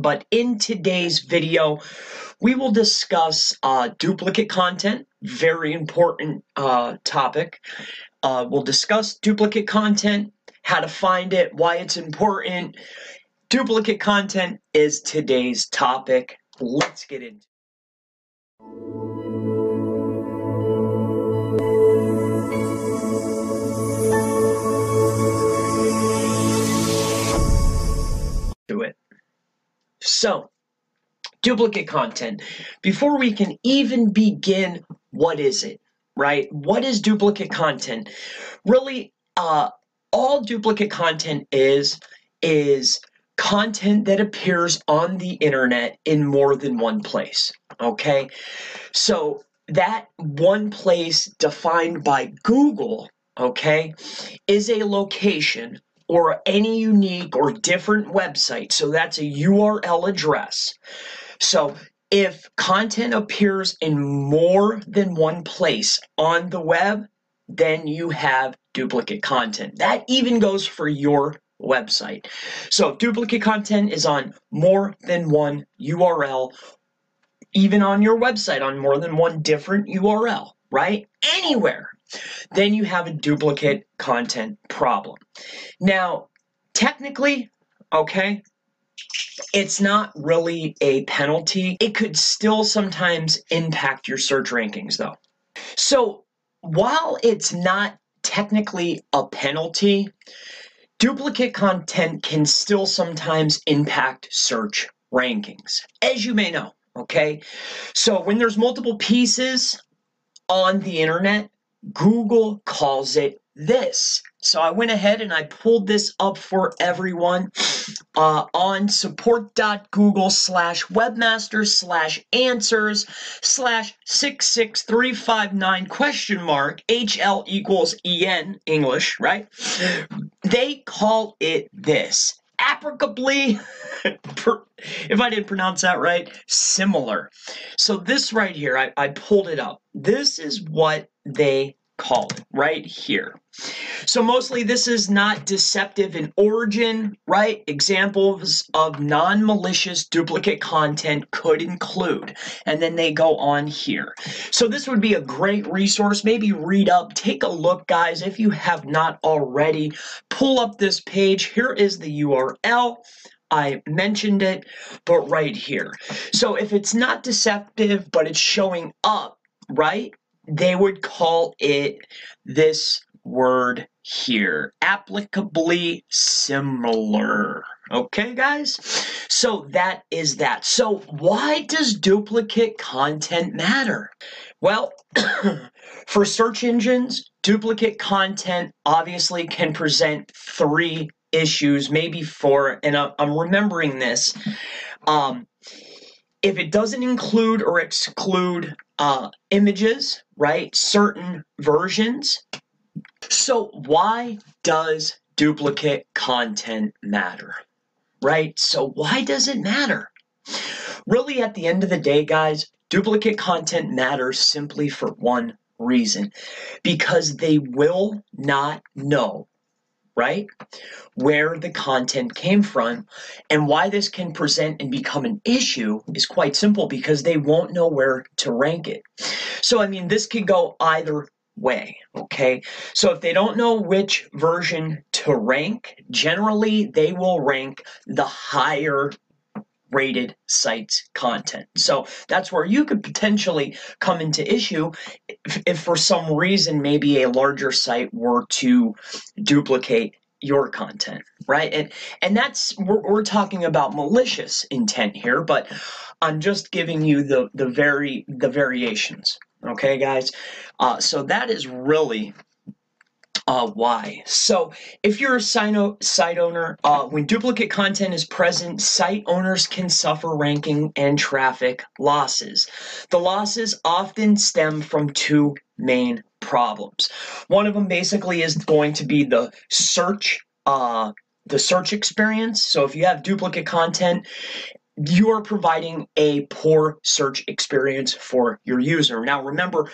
but in today's video, we will discuss uh, duplicate content, very important uh, topic. Uh, we'll discuss duplicate content, how to find it, why it's important. Duplicate content is today's topic. Let's get into it. So, duplicate content. Before we can even begin, what is it? Right? What is duplicate content? Really, uh, all duplicate content is is content that appears on the internet in more than one place. Okay? So that one place defined by Google, okay, is a location or any unique or different website. So that's a URL address. So if content appears in more than one place on the web, then you have duplicate content. That even goes for your website. So duplicate content is on more than one URL, even on your website on more than one different URL, right? Anywhere then you have a duplicate content problem. Now, technically, okay, it's not really a penalty. It could still sometimes impact your search rankings, though. So, while it's not technically a penalty, duplicate content can still sometimes impact search rankings, as you may know. Okay, so when there's multiple pieces on the internet, Google calls it this. So I went ahead and I pulled this up for everyone uh, on support.google slash webmaster slash answers slash 66359 question mark HL equals EN English, right? They call it this. Applicably, if I didn't pronounce that right, similar. So this right here, I, I pulled it up. This is what they call it right here. So mostly this is not deceptive in origin, right? Examples of non-malicious duplicate content could include, and then they go on here. So this would be a great resource. Maybe read up, take a look, guys. If you have not already, pull up this page. Here is the URL. I mentioned it, but right here. So if it's not deceptive, but it's showing up, right? They would call it this word here applicably similar. Okay guys? So that is that. So why does duplicate content matter? Well for search engines duplicate content obviously can present three issues maybe four and i'm remembering this. Um, if it doesn't include or exclude uh, images, right? Certain versions. So why does duplicate content matter? Right? So why does it matter? Really, at the end of the day, guys, duplicate content matters simply for one reason because they will not know right? Where the content came from. And why this can present and become an issue is quite simple because they won't know where to rank it. So, I mean, this could go either way, okay? So, if they don't know which version to rank, generally they will rank the higher rated sites content. So that's where you could potentially come into issue if, if, for some reason maybe a larger site were to duplicate your content, right? And and that's we're, we're talking about malicious intent here, but I'm just giving you the the very the variations. Okay, guys. Uh, so that is really uh, why? So, if you're a site owner, uh, when duplicate content is present, site owners can suffer ranking and traffic losses. The losses often stem from two main problems. One of them basically is going to be the search uh, the search experience. So if you have duplicate content, you are providing a poor search experience for your user. Now, remember,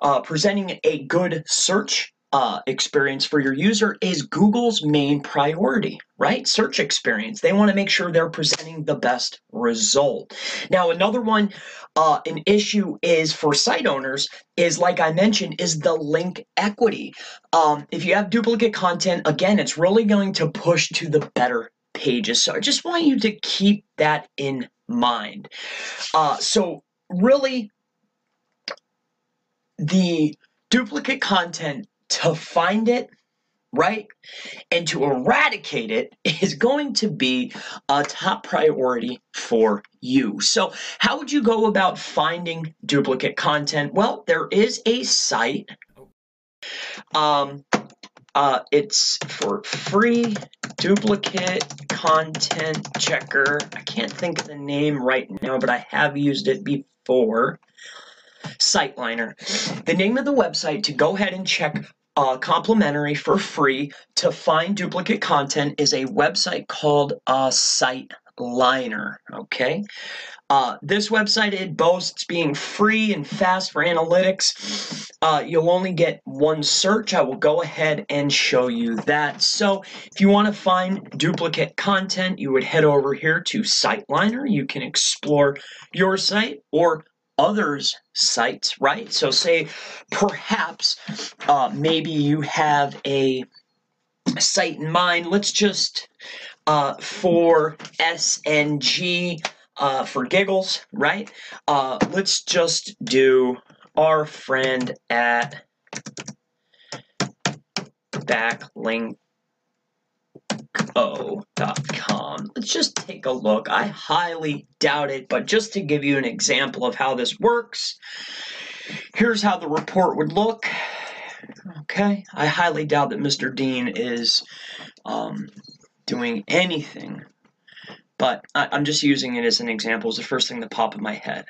uh, presenting a good search uh, experience for your user is Google's main priority, right? Search experience. They want to make sure they're presenting the best result. Now, another one, uh, an issue is for site owners is like I mentioned, is the link equity. Um, if you have duplicate content, again, it's really going to push to the better pages. So I just want you to keep that in mind. Uh, so really, the duplicate content to find it, right, and to eradicate it is going to be a top priority for you. So, how would you go about finding duplicate content? Well, there is a site. Um, uh, it's for free duplicate content checker. I can't think of the name right now, but I have used it before. SiteLiner. The name of the website to go ahead and check uh, complimentary for free to find duplicate content is a website called uh, SiteLiner. Okay. Uh, this website it boasts being free and fast for analytics. Uh, you'll only get one search. I will go ahead and show you that. So if you want to find duplicate content, you would head over here to SiteLiner. You can explore your site or others' sites, right? So, say perhaps uh, maybe you have a site in mind. Let's just uh, for SNG uh, for giggles, right? Uh, let's just do our friend at backlink Co.com. Let's just take a look. I highly doubt it, but just to give you an example of how this works, here's how the report would look. Okay, I highly doubt that Mr. Dean is um, doing anything, but I, am just using it as an example. It's the first thing that popped in my head.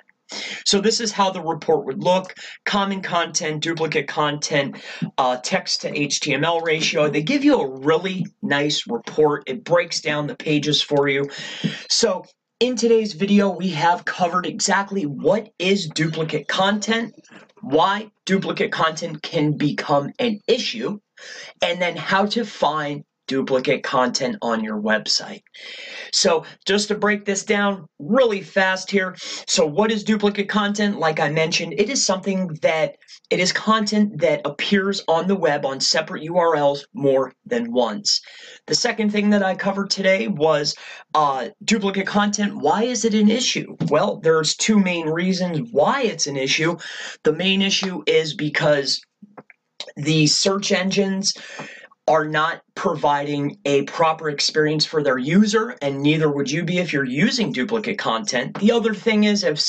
So this is how the report would look. Common content, duplicate content, uh, text to HTML ratio. They give you a really nice report. It breaks down the pages for you. So in today's video, we have covered exactly what is duplicate content, why duplicate content can become an issue, and then how to find duplicate content on your website. So just to break this down really fast here. So what is duplicate content? Like I mentioned, it is something that it is content that appears on the web on separate URLs more than once. The second thing that I covered today was uh, duplicate content. Why is it an issue? Well, there's two main reasons why it's an issue. The main issue is because the search engines are not providing a proper experience for their user and neither would you be if you're using duplicate content. The other thing is if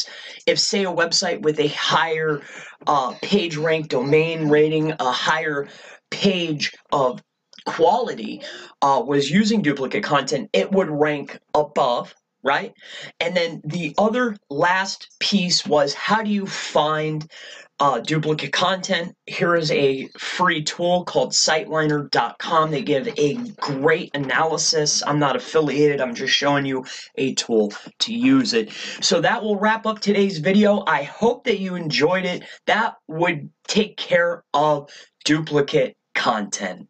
if say a website with a higher uh, page rank domain rating a higher page of quality uh, was using duplicate content it would rank above right? And then the other last piece was how do you find uh, duplicate content. Here is a free tool called siteliner.com. They give a great analysis. I'm not affiliated, I'm just showing you a tool to use it. So that will wrap up today's video. I hope that you enjoyed it. That would take care of duplicate content.